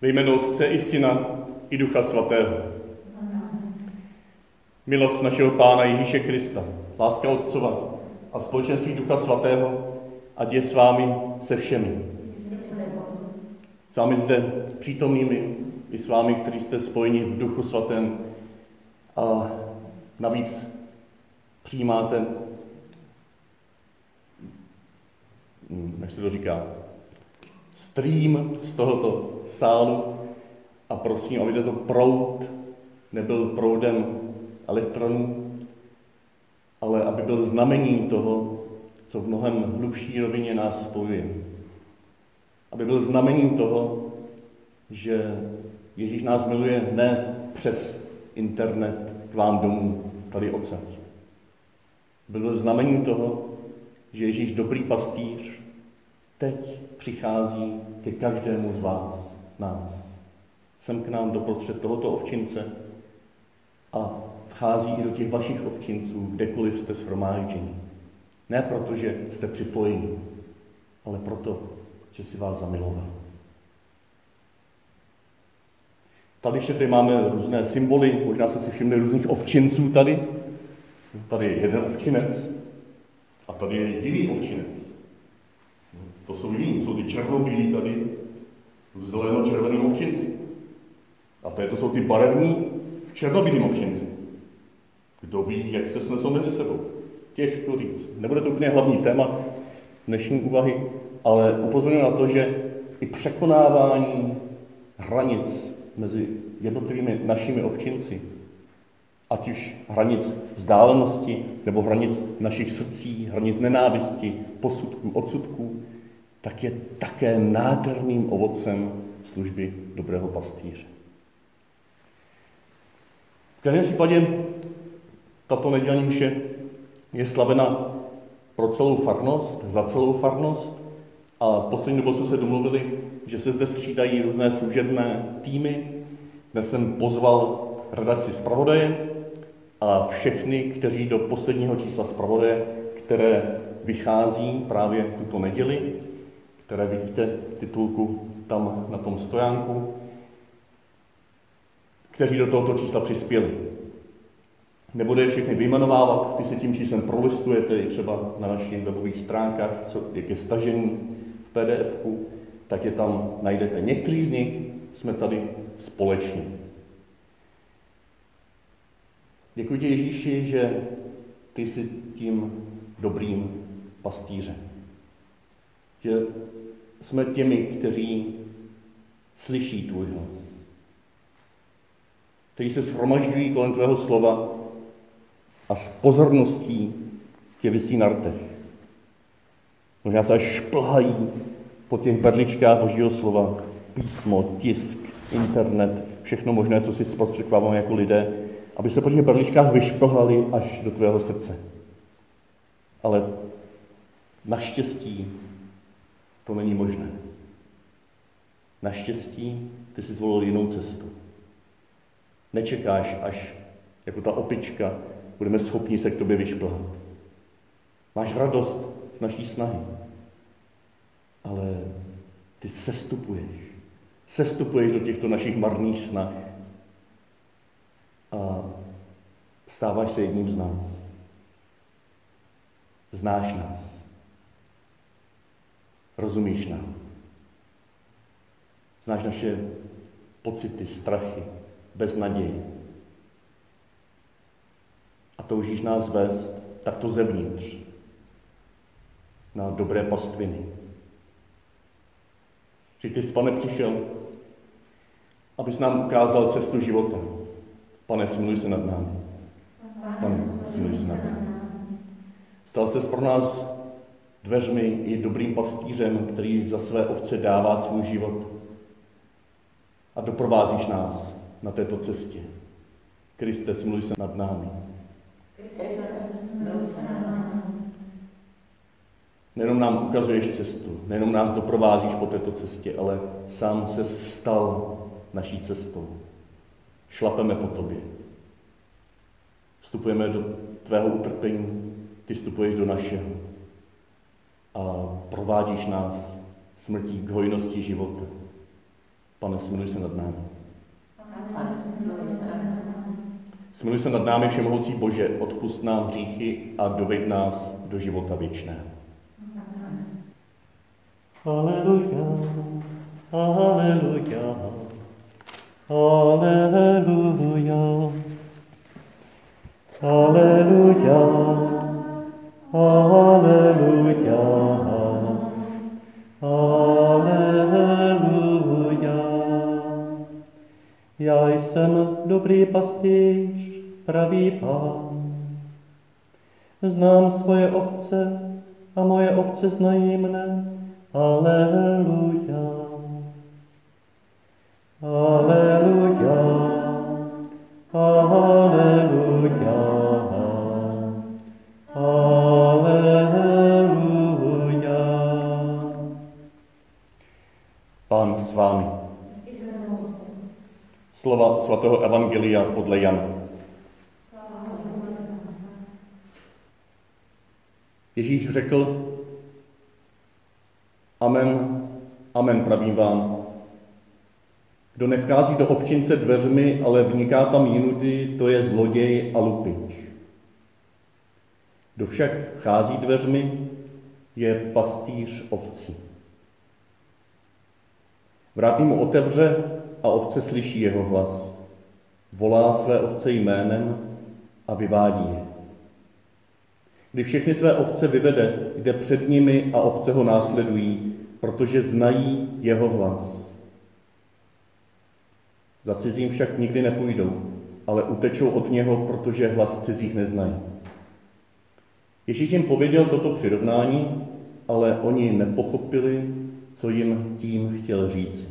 Ve jménu Otce i Syna i Ducha Svatého. Milost našeho Pána Ježíše Krista, láska Otcova a společenství Ducha Svatého, ať je s vámi se všemi. S vámi zde přítomnými i s vámi, kteří jste spojeni v Duchu Svatém a navíc přijímáte, hm, jak se to říká, stream z tohoto sálu a prosím, aby tento proud nebyl proudem elektronů, ale aby byl znamením toho, co v mnohem hlubší rovině nás spojuje. Aby byl znamením toho, že Ježíš nás miluje ne přes internet k vám domů, tady odsaď. Byl znamením toho, že Ježíš dobrý pastýř teď přichází ke každému z vás, z nás. Sem k nám doprostřed tohoto ovčince a vchází i do těch vašich ovčinců, kdekoliv jste shromážděni. Ne proto, že jste připojeni, ale proto, že si vás zamiloval. Tady ještě tady máme různé symboly, možná jste si všimli různých ovčinců tady. Tady je jeden ovčinec a tady je jiný ovčinec. To jsou jiní, jsou ty černobílí tady, zeleno-červený ovčinci. A to, je, to jsou ty barevní v černobílým ovčinci. Kdo ví, jak se snesou mezi sebou. Těžko říct. Nebude to úplně hlavní téma dnešní úvahy, ale upozorňuji na to, že i překonávání hranic mezi jednotlivými našimi ovčinci, ať už hranic vzdálenosti nebo hranic našich srdcí, hranic nenávisti, posudků, odsudků, tak je také nádherným ovocem služby dobrého pastýře. V každém případě tato nedělní mše je slavena pro celou farnost, za celou farnost a poslední dobou jsme se domluvili, že se zde střídají různé služebné týmy. Dnes jsem pozval redakci zpravodaje a všechny, kteří do posledního čísla zpravodaje, které vychází právě tuto neděli, které vidíte titulku tam na tom stojánku, kteří do tohoto čísla přispěli. Nebude je všechny vyjmenovávat, ty si tím číslem prolistujete i třeba na našich webových stránkách, co je ke stažení v pdf tak je tam najdete. Někteří z nich jsme tady společně. Děkuji ti Ježíši, že ty jsi tím dobrým pastýřem. Že jsme těmi, kteří slyší tvůj hlas. Kteří se shromažďují kolem tvého slova a s pozorností tě vysí na rtech. Možná se až šplhají po těch berličkách Božího slova, písmo, tisk, internet, všechno možné, co si zprostředkováváme jako lidé, aby se po těch berličkách vyšplhali až do tvého srdce. Ale naštěstí to není možné. Naštěstí ty si zvolil jinou cestu. Nečekáš, až jako ta opička budeme schopni se k tobě vyšplhat. Máš radost z naší snahy, ale ty sestupuješ. Sestupuješ do těchto našich marných snah a stáváš se jedním z nás. Znáš nás. Rozumíš nám. Znáš naše pocity, strachy, beznaději a toužíš nás vést takto zevnitř na dobré pastviny. Že ty jsi, pane, přišel, abys nám ukázal cestu života. Pane, smiluj se nad námi. Pane, smiluj se nad námi. Stal se pro nás dveřmi i dobrým pastířem, který za své ovce dává svůj život. A doprovázíš nás na této cestě. Kriste, smiluj se nad námi. Nejenom nám ukazuješ cestu, nejenom nás doprovázíš po této cestě, ale sám se stal naší cestou. Šlapeme po tobě. Vstupujeme do tvého utrpení, ty vstupuješ do našeho. A provádíš nás smrtí k hojnosti života. Pane, smiluj se nad námi. Smiluj se nad námi, všemohoucí Bože, odpust nám hříchy a doveď nás do života věčného. Aleluja, aleluja, aleluja, aleluja, aleluja, aleluja. Já jsem dobrý pastýř, pravý pán. Znám svoje ovce a moje ovce znají mne. Aleluja. Aleluja. Slova svatého Evangelia podle Jana. Ježíš řekl, Amen, amen, pravím vám. Kdo nevchází do ovčince dveřmi, ale vniká tam jinudy, to je zloděj a lupič. Kdo však vchází dveřmi, je pastýř ovcí. Vrátný mu otevře a ovce slyší jeho hlas. Volá své ovce jménem a vyvádí je. Kdy všechny své ovce vyvede, jde před nimi a ovce ho následují, protože znají jeho hlas. Za cizím však nikdy nepůjdou, ale utečou od něho, protože hlas cizích neznají. Ježíš jim pověděl toto přirovnání, ale oni nepochopili, co jim tím chtěl říct.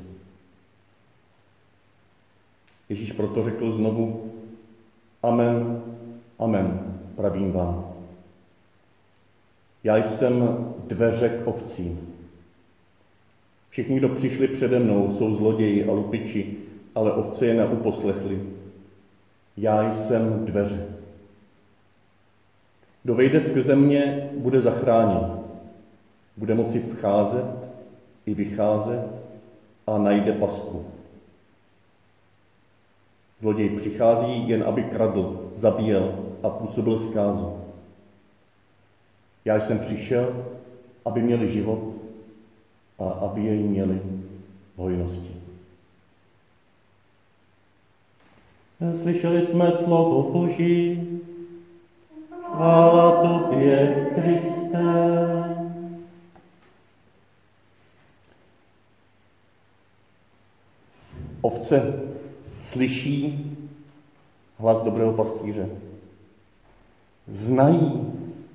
Ježíš proto řekl znovu, Amen, amen, pravím vám. Já jsem dveře k ovcím. Všichni, kdo přišli přede mnou, jsou zloději a lupiči, ale ovce je neuposlechli. Já jsem dveře. Kdo vejde skrze mě, bude zachráněn. Bude moci vcházet i vycházet a najde pastvu. Zloděj přichází jen, aby kradl, zabíjel a působil zkázu. Já jsem přišel, aby měli život a aby jej měli hojnosti. Slyšeli jsme slovo Boží. Chvála Tobě, Kriste. Ovce slyší hlas dobrého pastýře. Znají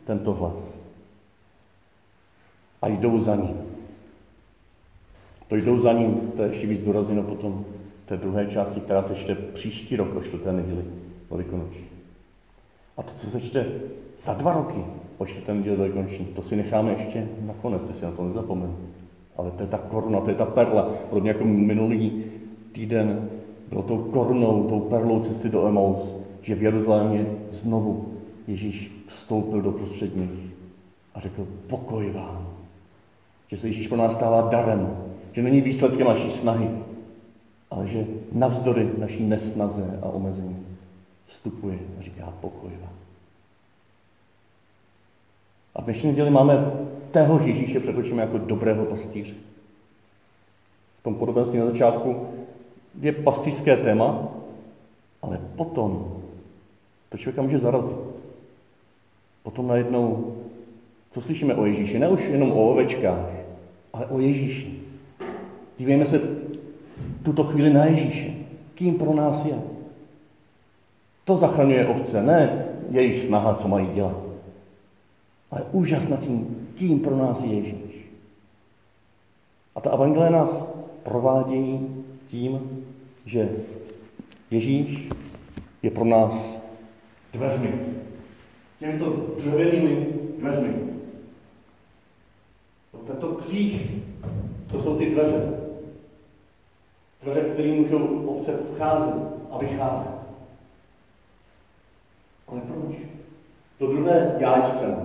tento hlas a jdou za ním. To jdou za ním, to je ještě víc dorazeno potom té druhé části, která se čte příští rok o čtvrté neděli velikonoční. A to, co se čte za dva roky o čtvrté neděli velikonoční, to si necháme ještě nakonec, jestli na to nezapomenu. Ale to je ta koruna, to je ta perla. Podobně jako minulý týden bylo tou korunou, tou perlou cesty do Emaus, že v Jeruzalémě znovu Ježíš vstoupil do prostředních a řekl pokoj vám. Že se Ježíš pro nás stává darem, že není výsledkem naší snahy, ale že navzdory naší nesnaze a omezení vstupuje a říká pokoj vám. A v dnešní neděli máme téhož Ježíše před jako dobrého pastýře. V tom podobenství na začátku je pastýřské téma, ale potom to člověka může zarazit. Potom najednou, co slyšíme o Ježíši? Ne už jenom o ovečkách, ale o Ježíši. Dívejme se tuto chvíli na Ježíše. Kým pro nás je? To zachraňuje ovce, ne jejich snaha, co mají dělat. Ale úžas nad tím, kým pro nás je Ježíš. A ta evangelie nás provádějí tím, že Ježíš je pro nás dveřmi. Těmito dřevěnými dveřmi. Tento kříž, to jsou ty dveře. Dveře, které můžou ovce vcházet a vycházet. Ale proč? To druhé, já jsem.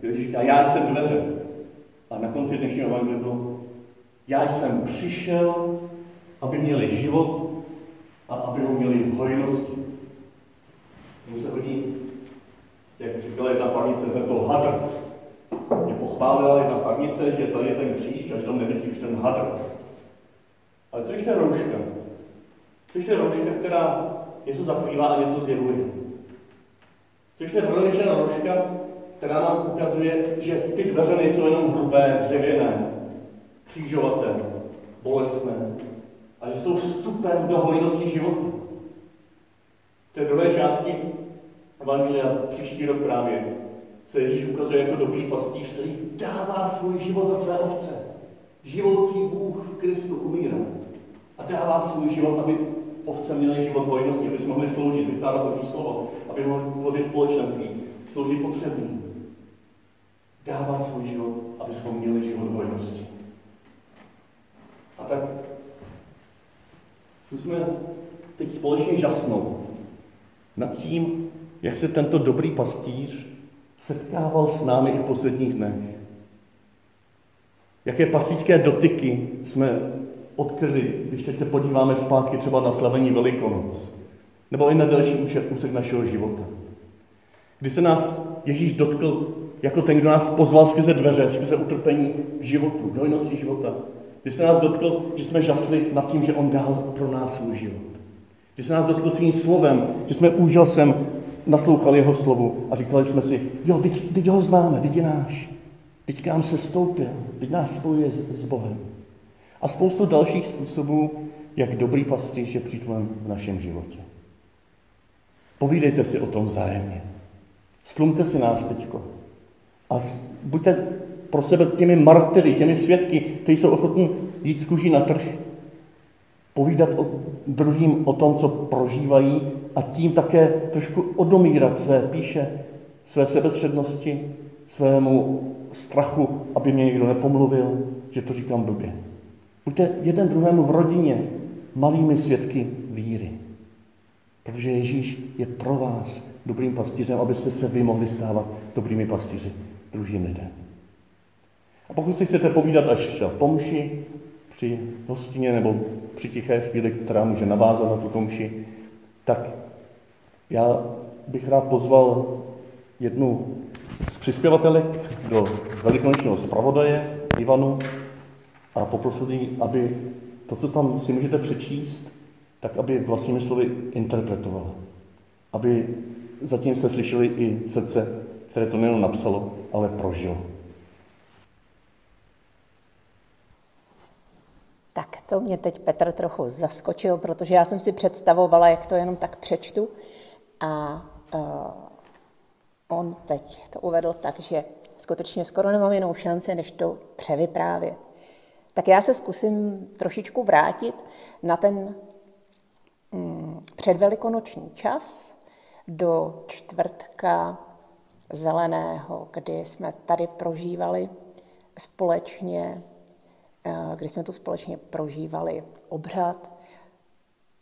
Když říká, já jsem dveře. A na konci dnešního evangelia bylo, já jsem přišel, aby měli život a aby ho měli v hojnosti. Mu se hodí, jak říkala jedna farnice, tento hadr. Mě pochválila jedna farnice, že tady je ten kříž, až tam nemyslí už ten hadr. Ale co je ta rouška? Co je rouška, která něco zakrývá a něco zjevuje? Což je vylešená rouška, která nám ukazuje, že ty dveře nejsou jenom hrubé, dřevěné, křížovaté, bolestné, a že jsou vstupem do hojnosti života. V té druhé části Evangelia příští rok právě se Ježíš ukazuje jako dobrý pastýř, který dává svůj život za své ovce. Živoucí Bůh v Kristu umírá a dává svůj život, aby ovce měly život hojnosti, aby jsme mohli sloužit, vykládat Boží slovo, aby mohli tvořit společenství, sloužit potřebným. Dává svůj život, aby jsme měli život hojnosti. A tak zkusme teď společně žasnout nad tím, jak se tento dobrý pastýř setkával s námi i v posledních dnech. Jaké pastýřské dotyky jsme odkryli, když teď se podíváme zpátky třeba na slavení Velikonoc, nebo i na další úsek našeho života. Kdy se nás Ježíš dotkl jako ten, kdo nás pozval skrze dveře, skrze utrpení k životu, k hojnosti života. Kdy se nás dotkl, že jsme žasli nad tím, že On dal pro nás svůj život. Kdy se nás dotkl svým slovem, že jsme úžasem naslouchali jeho slovu a říkali jsme si, jo, teď, teď ho známe, teď je náš. Teď k nám se stoupil, teď nás spojuje s, s Bohem a spoustu dalších způsobů, jak dobrý pastýř je přítomen v našem životě. Povídejte si o tom vzájemně. Slumte si nás teďko. A buďte pro sebe těmi martyry, těmi svědky, kteří jsou ochotní jít z kuží na trh, povídat o druhým o tom, co prožívají a tím také trošku odomírat své píše, své sebestřednosti, svému strachu, aby mě někdo nepomluvil, že to říkám blbě. Buďte jeden druhému v rodině malými svědky víry. Protože Ježíš je pro vás dobrým pastýřem, abyste se vy mohli stávat dobrými pastýři druhým lidem. Pokud si chcete povídat až po mši, při hostině nebo při tiché chvíli, která může navázat na tu komši, tak já bych rád pozval jednu z přispěvatelek do velikonočního zpravodaje, Ivanu, a poprosil jí, aby to, co tam si můžete přečíst, tak aby vlastními slovy interpretovala. Aby zatím se slyšeli i srdce, které to nejenom napsalo, ale prožilo. Tak to mě teď Petr trochu zaskočil, protože já jsem si představovala, jak to jenom tak přečtu. A uh, on teď to uvedl tak, že skutečně skoro nemám jinou šanci, než to převyprávět. Tak já se zkusím trošičku vrátit na ten mm, předvelikonoční čas do čtvrtka zeleného, kdy jsme tady prožívali společně, kdy jsme tu společně prožívali obřad,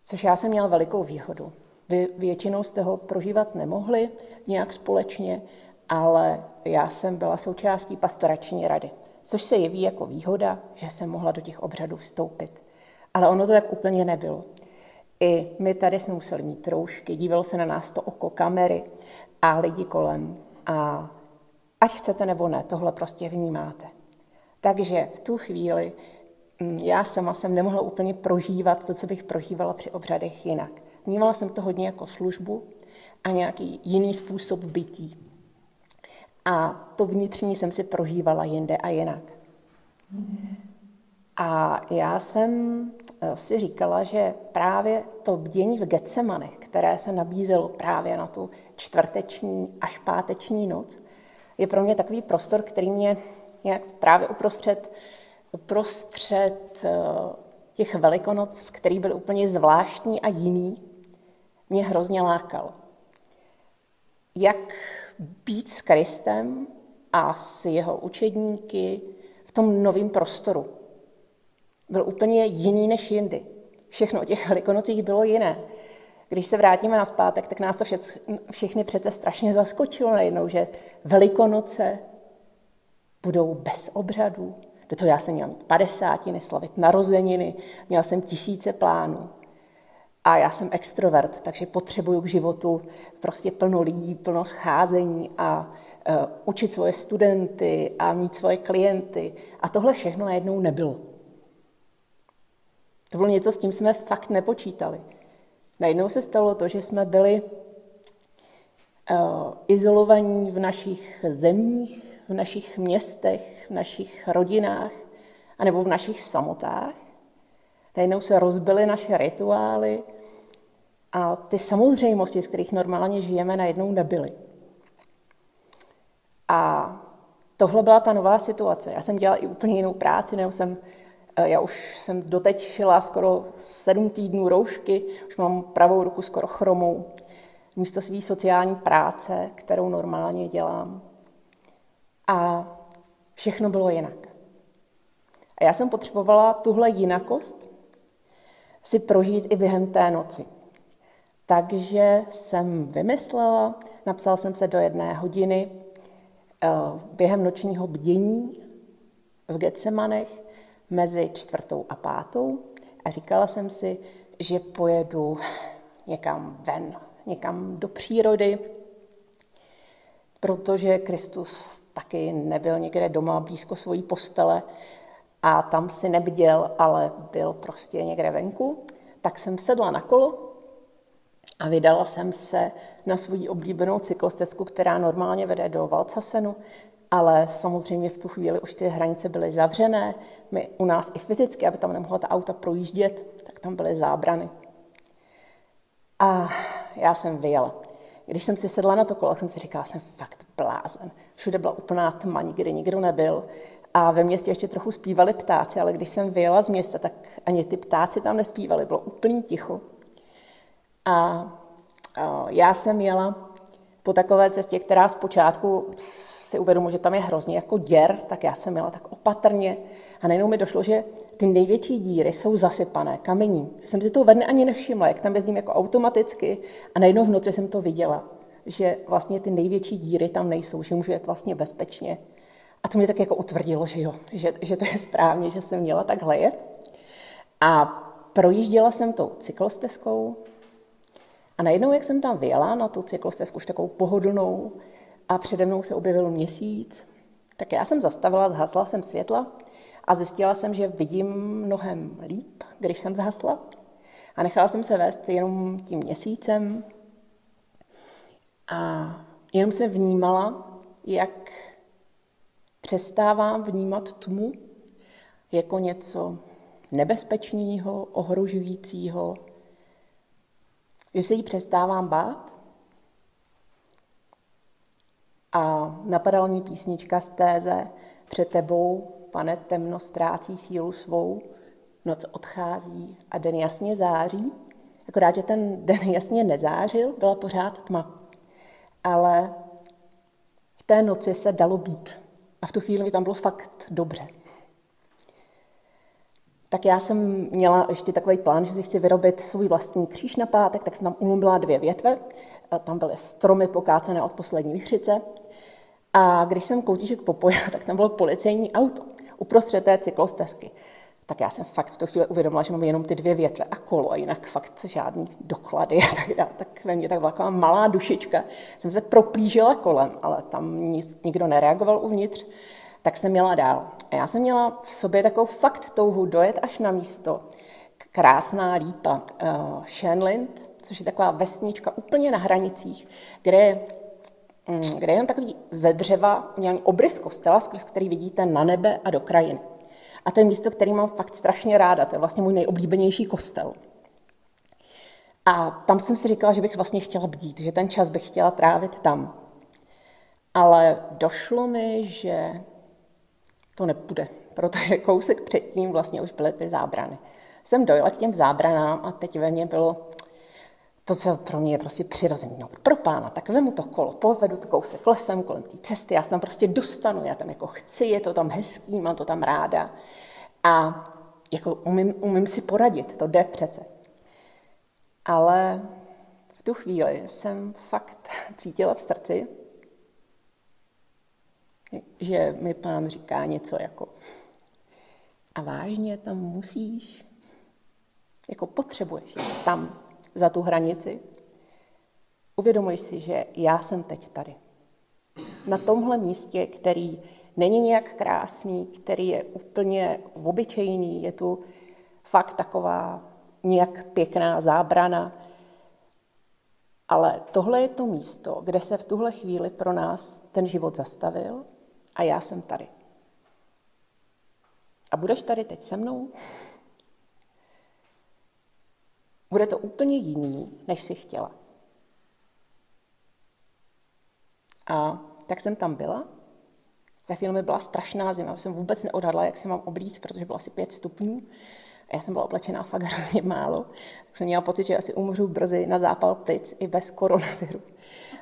což já jsem měla velikou výhodu. Vy většinou jste ho prožívat nemohli nějak společně, ale já jsem byla součástí pastorační rady což se jeví jako výhoda, že jsem mohla do těch obřadů vstoupit. Ale ono to tak úplně nebylo. I my tady jsme museli mít roušky, dívalo se na nás to oko kamery a lidi kolem. A ať chcete nebo ne, tohle prostě vnímáte. Takže v tu chvíli mm, já sama jsem nemohla úplně prožívat to, co bych prožívala při obřadech jinak. Vnímala jsem to hodně jako službu a nějaký jiný způsob bytí. A to vnitřní jsem si prožívala jinde a jinak. A já jsem eh, si říkala, že právě to bdění v Getsemanech, které se nabízelo právě na tu čtvrteční až páteční noc, je pro mě takový prostor, který mě nějak právě uprostřed, uprostřed eh, těch velikonoc, který byl úplně zvláštní a jiný, mě hrozně lákal. Jak být s Kristem a s jeho učedníky v tom novém prostoru. Byl úplně jiný než jindy. Všechno o těch velikonocích bylo jiné. Když se vrátíme na zpátek, tak nás to všechny přece strašně zaskočilo najednou, že velikonoce budou bez obřadů, Do toho já jsem měla mít padesátiny, slavit narozeniny, měla jsem tisíce plánů. A já jsem extrovert, takže potřebuju k životu prostě plno lidí, plno scházení a uh, učit svoje studenty a mít svoje klienty. A tohle všechno najednou nebylo. To bylo něco, s tím jsme fakt nepočítali. Najednou se stalo to, že jsme byli uh, izolovaní v našich zemích, v našich městech, v našich rodinách, anebo v našich samotách. Najednou se rozbily naše rituály a ty samozřejmosti, z kterých normálně žijeme, najednou nebyly. A tohle byla ta nová situace. Já jsem dělala i úplně jinou práci, nebo jsem, eh, já už jsem doteď šila skoro sedm týdnů roušky, už mám pravou ruku skoro chromou, místo své sociální práce, kterou normálně dělám. A všechno bylo jinak. A já jsem potřebovala tuhle jinakost si prožít i během té noci. Takže jsem vymyslela, napsal jsem se do jedné hodiny eh, během nočního bdění v Getsemanech mezi čtvrtou a pátou a říkala jsem si, že pojedu někam ven, někam do přírody, protože Kristus taky nebyl někde doma blízko svojí postele a tam si nebděl, ale byl prostě někde venku, tak jsem sedla na kolo a vydala jsem se na svou oblíbenou cyklostezku, která normálně vede do Valcasenu, ale samozřejmě v tu chvíli už ty hranice byly zavřené. My u nás i fyzicky, aby tam nemohla ta auta projíždět, tak tam byly zábrany. A já jsem vyjela. Když jsem si sedla na to kolo, jsem si říkala, jsem fakt blázen. Všude byla úplná tma, nikdy nikdo nebyl. A ve městě ještě trochu zpívali ptáci, ale když jsem vyjela z města, tak ani ty ptáci tam nespívali, bylo úplně ticho. A já jsem jela po takové cestě, která zpočátku si uvědomu, že tam je hrozně jako děr, tak já jsem jela tak opatrně a najednou mi došlo, že ty největší díry jsou zasypané kamení. Jsem si to ve dne ani nevšimla, jak tam jezdím jako automaticky a najednou v noci jsem to viděla, že vlastně ty největší díry tam nejsou, že můžu jet vlastně bezpečně. A to mě tak jako utvrdilo, že jo, že, že to je správně, že jsem měla takhle jet. A projížděla jsem tou cyklostezkou a najednou, jak jsem tam vyjela na tu cyklostezku, už takovou pohodlnou, a přede mnou se objevil měsíc, tak já jsem zastavila, zhasla jsem světla a zjistila jsem, že vidím mnohem líp, když jsem zhasla. A nechala jsem se vést jenom tím měsícem a jenom jsem vnímala, jak přestávám vnímat tmu jako něco nebezpečného, ohrožujícího, že se jí přestávám bát. A napadala mě písnička z téze Před tebou, pane, temno ztrácí sílu svou, noc odchází a den jasně září. Akorát, že ten den jasně nezářil, byla pořád tma. Ale v té noci se dalo být. A v tu chvíli mi tam bylo fakt dobře. Tak já jsem měla ještě takový plán, že si chci vyrobit svůj vlastní kříž na pátek, tak jsem tam ulomila dvě větve. Tam byly stromy pokácené od poslední vychřice. A když jsem koutíček popojila, tak tam bylo policejní auto uprostřed té cyklostezky. Tak já jsem fakt v tu chvíli uvědomila, že mám jenom ty dvě větve a kolo, jinak fakt žádný doklady a tak dále. Tak ve mně tak byla taková malá dušička. Jsem se proplížila kolem, ale tam nic, nikdo nereagoval uvnitř tak jsem měla dál. A já jsem měla v sobě takovou fakt touhu dojet až na místo. Krásná lípa uh, Shenlind, což je taková vesnička úplně na hranicích, kde je, kde je jen takový ze dřeva nějaký obrys kostela, skrz který vidíte na nebe a do krajiny. A to je místo, který mám fakt strašně ráda, to je vlastně můj nejoblíbenější kostel. A tam jsem si říkala, že bych vlastně chtěla bdít, že ten čas bych chtěla trávit tam. Ale došlo mi, že to nepůjde, protože kousek předtím vlastně už byly ty zábrany. Jsem dojela k těm zábranám a teď ve mně bylo to, co pro mě je prostě přirozené. No, pro pána, tak vemu to kolo, povedu to kousek lesem kolem té cesty, já se tam prostě dostanu, já tam jako chci, je to tam hezký, mám to tam ráda. A jako umím, umím si poradit, to jde přece. Ale v tu chvíli jsem fakt cítila v srdci, že mi pán říká něco jako A vážně tam musíš, jako potřebuješ tam za tu hranici. Uvědomuj si, že já jsem teď tady. Na tomhle místě, který není nějak krásný, který je úplně obyčejný, je tu fakt taková nějak pěkná zábrana. Ale tohle je to místo, kde se v tuhle chvíli pro nás ten život zastavil a já jsem tady. A budeš tady teď se mnou? Bude to úplně jiný, než si chtěla. A tak jsem tam byla. Za chvíli mi byla strašná zima, jsem vůbec neodhadla, jak se mám oblíct, protože bylo asi pět stupňů. A já jsem byla oblečená fakt hrozně málo. Tak jsem měla pocit, že asi umřu brzy na zápal plic i bez koronaviru.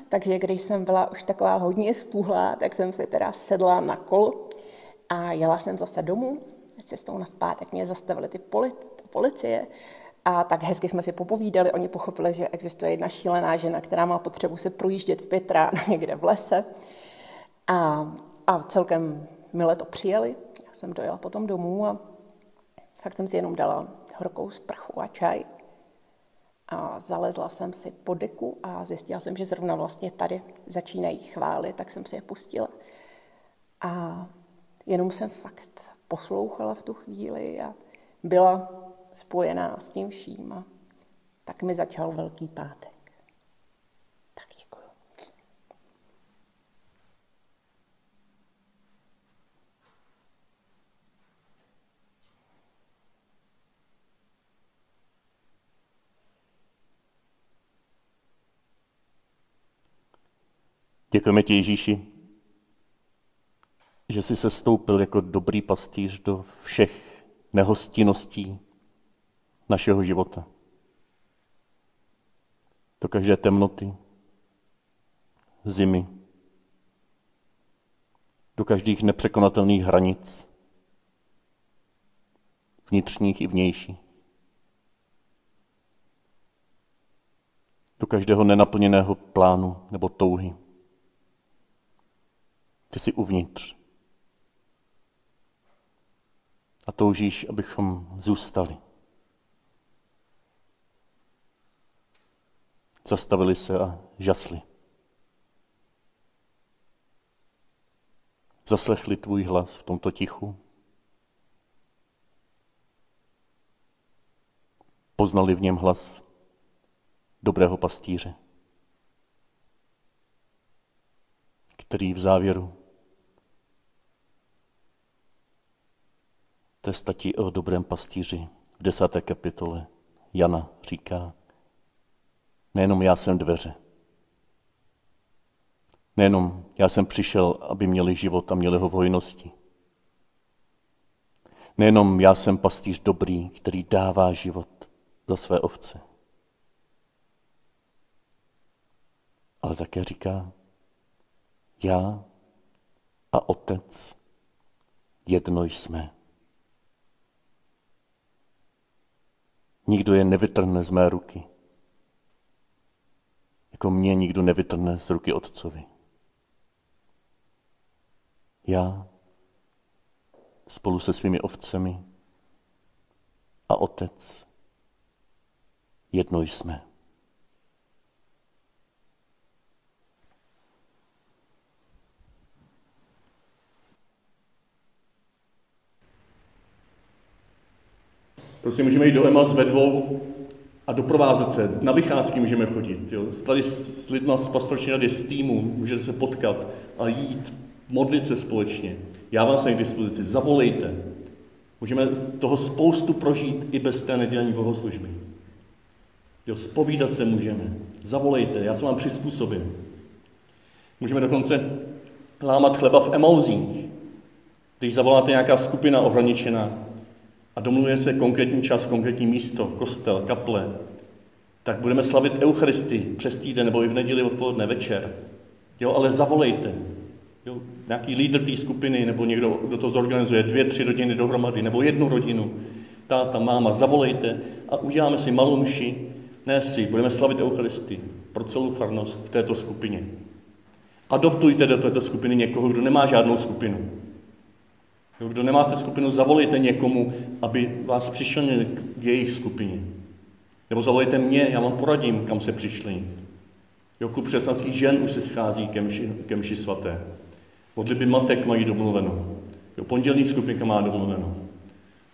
Takže když jsem byla už taková hodně stuhlá, tak jsem si teda sedla na kol a jela jsem zase domů. Cestou na zpátek mě zastavili ty policie a tak hezky jsme si popovídali. Oni pochopili, že existuje jedna šílená žena, která má potřebu se projíždět v Petra někde v lese. A, a celkem mile to přijeli. Já jsem dojela potom domů a tak jsem si jenom dala horkou sprchu a čaj. A zalezla jsem si po deku a zjistila jsem, že zrovna vlastně tady začínají chvály, tak jsem si je pustila. A jenom jsem fakt poslouchala v tu chvíli a byla spojená s tím vším. Tak mi začal Velký pátek. Tak děkuju. Děkujeme ti, Ježíši, že jsi se stoupil jako dobrý pastýř do všech nehostinností našeho života. Do každé temnoty, zimy, do každých nepřekonatelných hranic, vnitřních i vnějších. Do každého nenaplněného plánu nebo touhy. Ty jsi uvnitř. A toužíš, abychom zůstali. Zastavili se a žasli. Zaslechli tvůj hlas v tomto tichu. Poznali v něm hlas dobrého pastíře, který v závěru té stati o dobrém pastíři v desáté kapitole Jana říká, nejenom já jsem dveře, nejenom já jsem přišel, aby měli život a měli ho v hojnosti. Nejenom já jsem pastýř dobrý, který dává život za své ovce. Ale také říká, já a otec jedno jsme. Nikdo je nevytrhne z mé ruky. Jako mě nikdo nevytrhne z ruky otcovi. Já spolu se svými ovcemi a otec jedno jsme. Prostě můžeme jít do Emas ve dvou a doprovázet se. Na vycházky můžeme chodit. Jo. Tady s lidma z pastorční rady, z týmu, můžete se potkat a jít, modlit se společně. Já vám jsem k dispozici, zavolejte. Můžeme toho spoustu prožít i bez té nedělní bohoslužby. Jo, spovídat se můžeme. Zavolejte, já se vám přizpůsobím. Můžeme dokonce lámat chleba v emauzích. Když zavoláte nějaká skupina ohraničená, a domluvuje se konkrétní čas, konkrétní místo, kostel, kaple, tak budeme slavit Eucharistii přes týden nebo i v neděli odpoledne večer. Jo, ale zavolejte. Jo, nějaký lídr té skupiny nebo někdo, kdo to zorganizuje, dvě, tři rodiny dohromady nebo jednu rodinu, táta, máma, zavolejte a uděláme si malou mši, ne si, budeme slavit Eucharistii pro celou farnost v této skupině. Adoptujte do této skupiny někoho, kdo nemá žádnou skupinu. Kdo nemáte skupinu, zavolejte někomu, aby vás přišel k jejich skupině. Nebo zavolejte mě, já vám poradím, kam se přišli. Jo, klub křesťanských žen už se schází ke mši, ke mši svaté. Modlitby matek mají domluveno. Jo, pondělní skupinka má domluveno.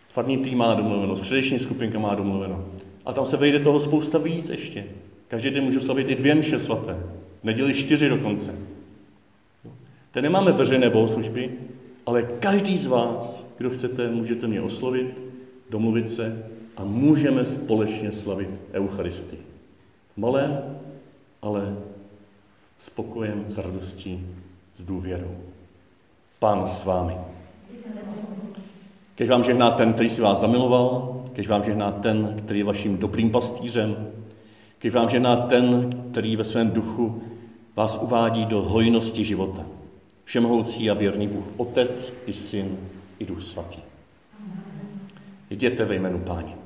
Farní tým má domluveno, středeční skupinka má domluveno. A tam se vejde toho spousta víc ještě. Každý den můžu slavit i dvě mše svaté. V neděli čtyři dokonce. Teď nemáme veřejné bohoslužby, ale každý z vás, kdo chcete, můžete mě oslovit, domluvit se a můžeme společně slavit Eucharistii. Malé, ale s pokojem, s radostí, s důvěrou. Pán s vámi. Kež vám žehná ten, který si vás zamiloval, kež vám žehná ten, který je vaším dobrým pastýřem, kež vám žehná ten, který ve svém duchu vás uvádí do hojnosti života. Všemohoucí a věrný Bůh, Otec i Syn i Duch Svatý. Jděte ve jménu Páně.